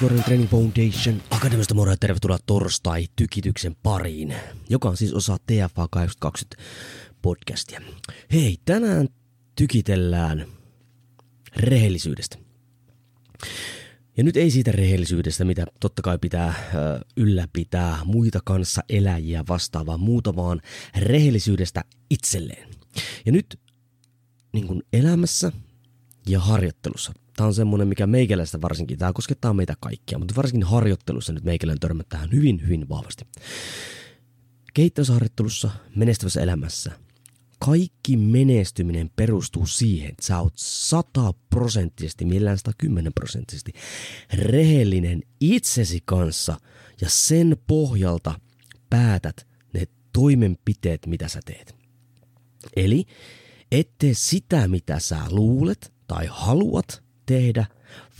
Jouni Training Foundation Akademista moro ja tervetuloa torstai tykityksen pariin, joka on siis osa TFA 2020 podcastia. Hei, tänään tykitellään rehellisyydestä. Ja nyt ei siitä rehellisyydestä, mitä totta kai pitää ylläpitää muita kanssa eläjiä vastaavaa muuta, vaan rehellisyydestä itselleen. Ja nyt niin kuin elämässä ja harjoittelussa Tämä on semmoinen, mikä meikäläistä varsinkin, tämä koskettaa meitä kaikkia, mutta varsinkin harjoittelussa nyt meikälän törmät tähän hyvin, hyvin vahvasti. Kehittämisharjoittelussa, menestyvässä elämässä, kaikki menestyminen perustuu siihen, että sä oot sataprosenttisesti, millään 110 prosenttisesti rehellinen itsesi kanssa ja sen pohjalta päätät ne toimenpiteet, mitä sä teet. Eli ette sitä, mitä sä luulet tai haluat, tehdä,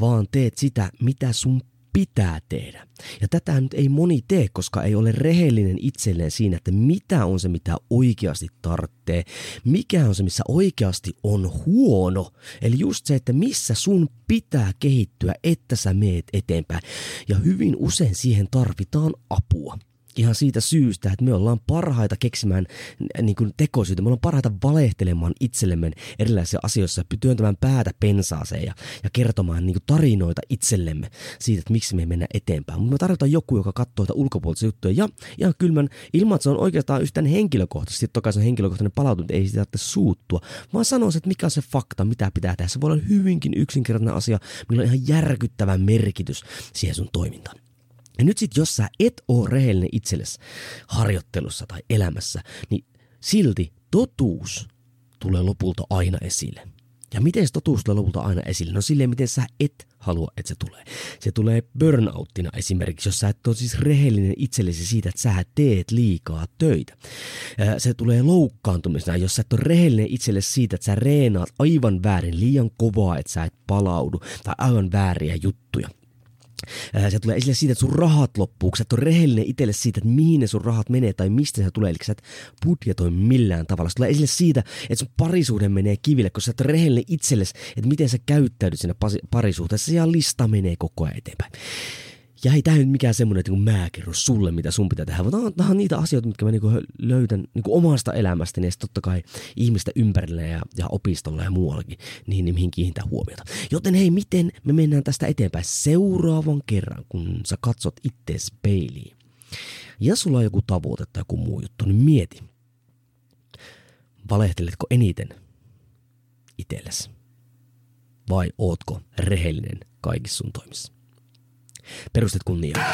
vaan teet sitä, mitä sun pitää tehdä. Ja tätä nyt ei moni tee, koska ei ole rehellinen itselleen siinä, että mitä on se, mitä oikeasti tarvitsee, mikä on se, missä oikeasti on huono. Eli just se, että missä sun pitää kehittyä, että sä meet eteenpäin. Ja hyvin usein siihen tarvitaan apua ihan siitä syystä, että me ollaan parhaita keksimään niin kuin tekosyitä, me ollaan parhaita valehtelemaan itsellemme erilaisissa asioissa, työntämään päätä pensaaseen ja, ja kertomaan niin kuin tarinoita itsellemme siitä, että miksi me mennään eteenpäin. Mutta me tarvitaan joku, joka katsoo tätä ulkopuolisia juttuja ja ihan kylmän ilman, että se on oikeastaan yhtään henkilökohtaisesti, toki se on henkilökohtainen palautunut, ei sitä tarvitse suuttua, vaan sanoo että mikä on se fakta, mitä pitää tehdä. Se voi olla hyvinkin yksinkertainen asia, millä on ihan järkyttävä merkitys siihen sun toimintaan. Ja nyt sitten, jos sä et ole rehellinen itsellesi harjoittelussa tai elämässä, niin silti totuus tulee lopulta aina esille. Ja miten se totuus tulee lopulta aina esille? No silleen, miten sä et halua, että se tulee. Se tulee burnouttina esimerkiksi, jos sä et ole siis rehellinen itsellesi siitä, että sä teet liikaa töitä. Se tulee loukkaantumisena, jos sä et ole rehellinen itsellesi siitä, että sä reenaat aivan väärin, liian kovaa, että sä et palaudu, tai aivan vääriä juttuja. Se tulee esille siitä, että sun rahat loppuu, kun sä et ole rehellinen itselle siitä, että mihin ne sun rahat menee tai mistä se tulee, eli sä et budjetoi millään tavalla. Se tulee esille siitä, että sun parisuhde menee kiville, kun sä et ole rehellinen itsellesi, että miten sä käyttäydyt siinä parisuhteessa ja lista menee koko ajan eteenpäin. Ja ei tämä nyt mikään semmoinen, että niin mä kerron sulle, mitä sun pitää tehdä, vaan tämä on niitä asioita, mitkä mä niin löydän niin omasta elämästäni ja totta kai ihmistä ympärillä ja, ja opistolla ja muuallakin, niin, niin mihin kiinnitää huomiota. Joten hei, miten me mennään tästä eteenpäin seuraavan kerran, kun sä katsot ittees peiliin. Ja sulla on joku tavoite tai joku muu juttu, niin mieti. Valehteletko eniten itsellesi? Vai ootko rehellinen kaikissa sun toimissa? Perustet kunniaan.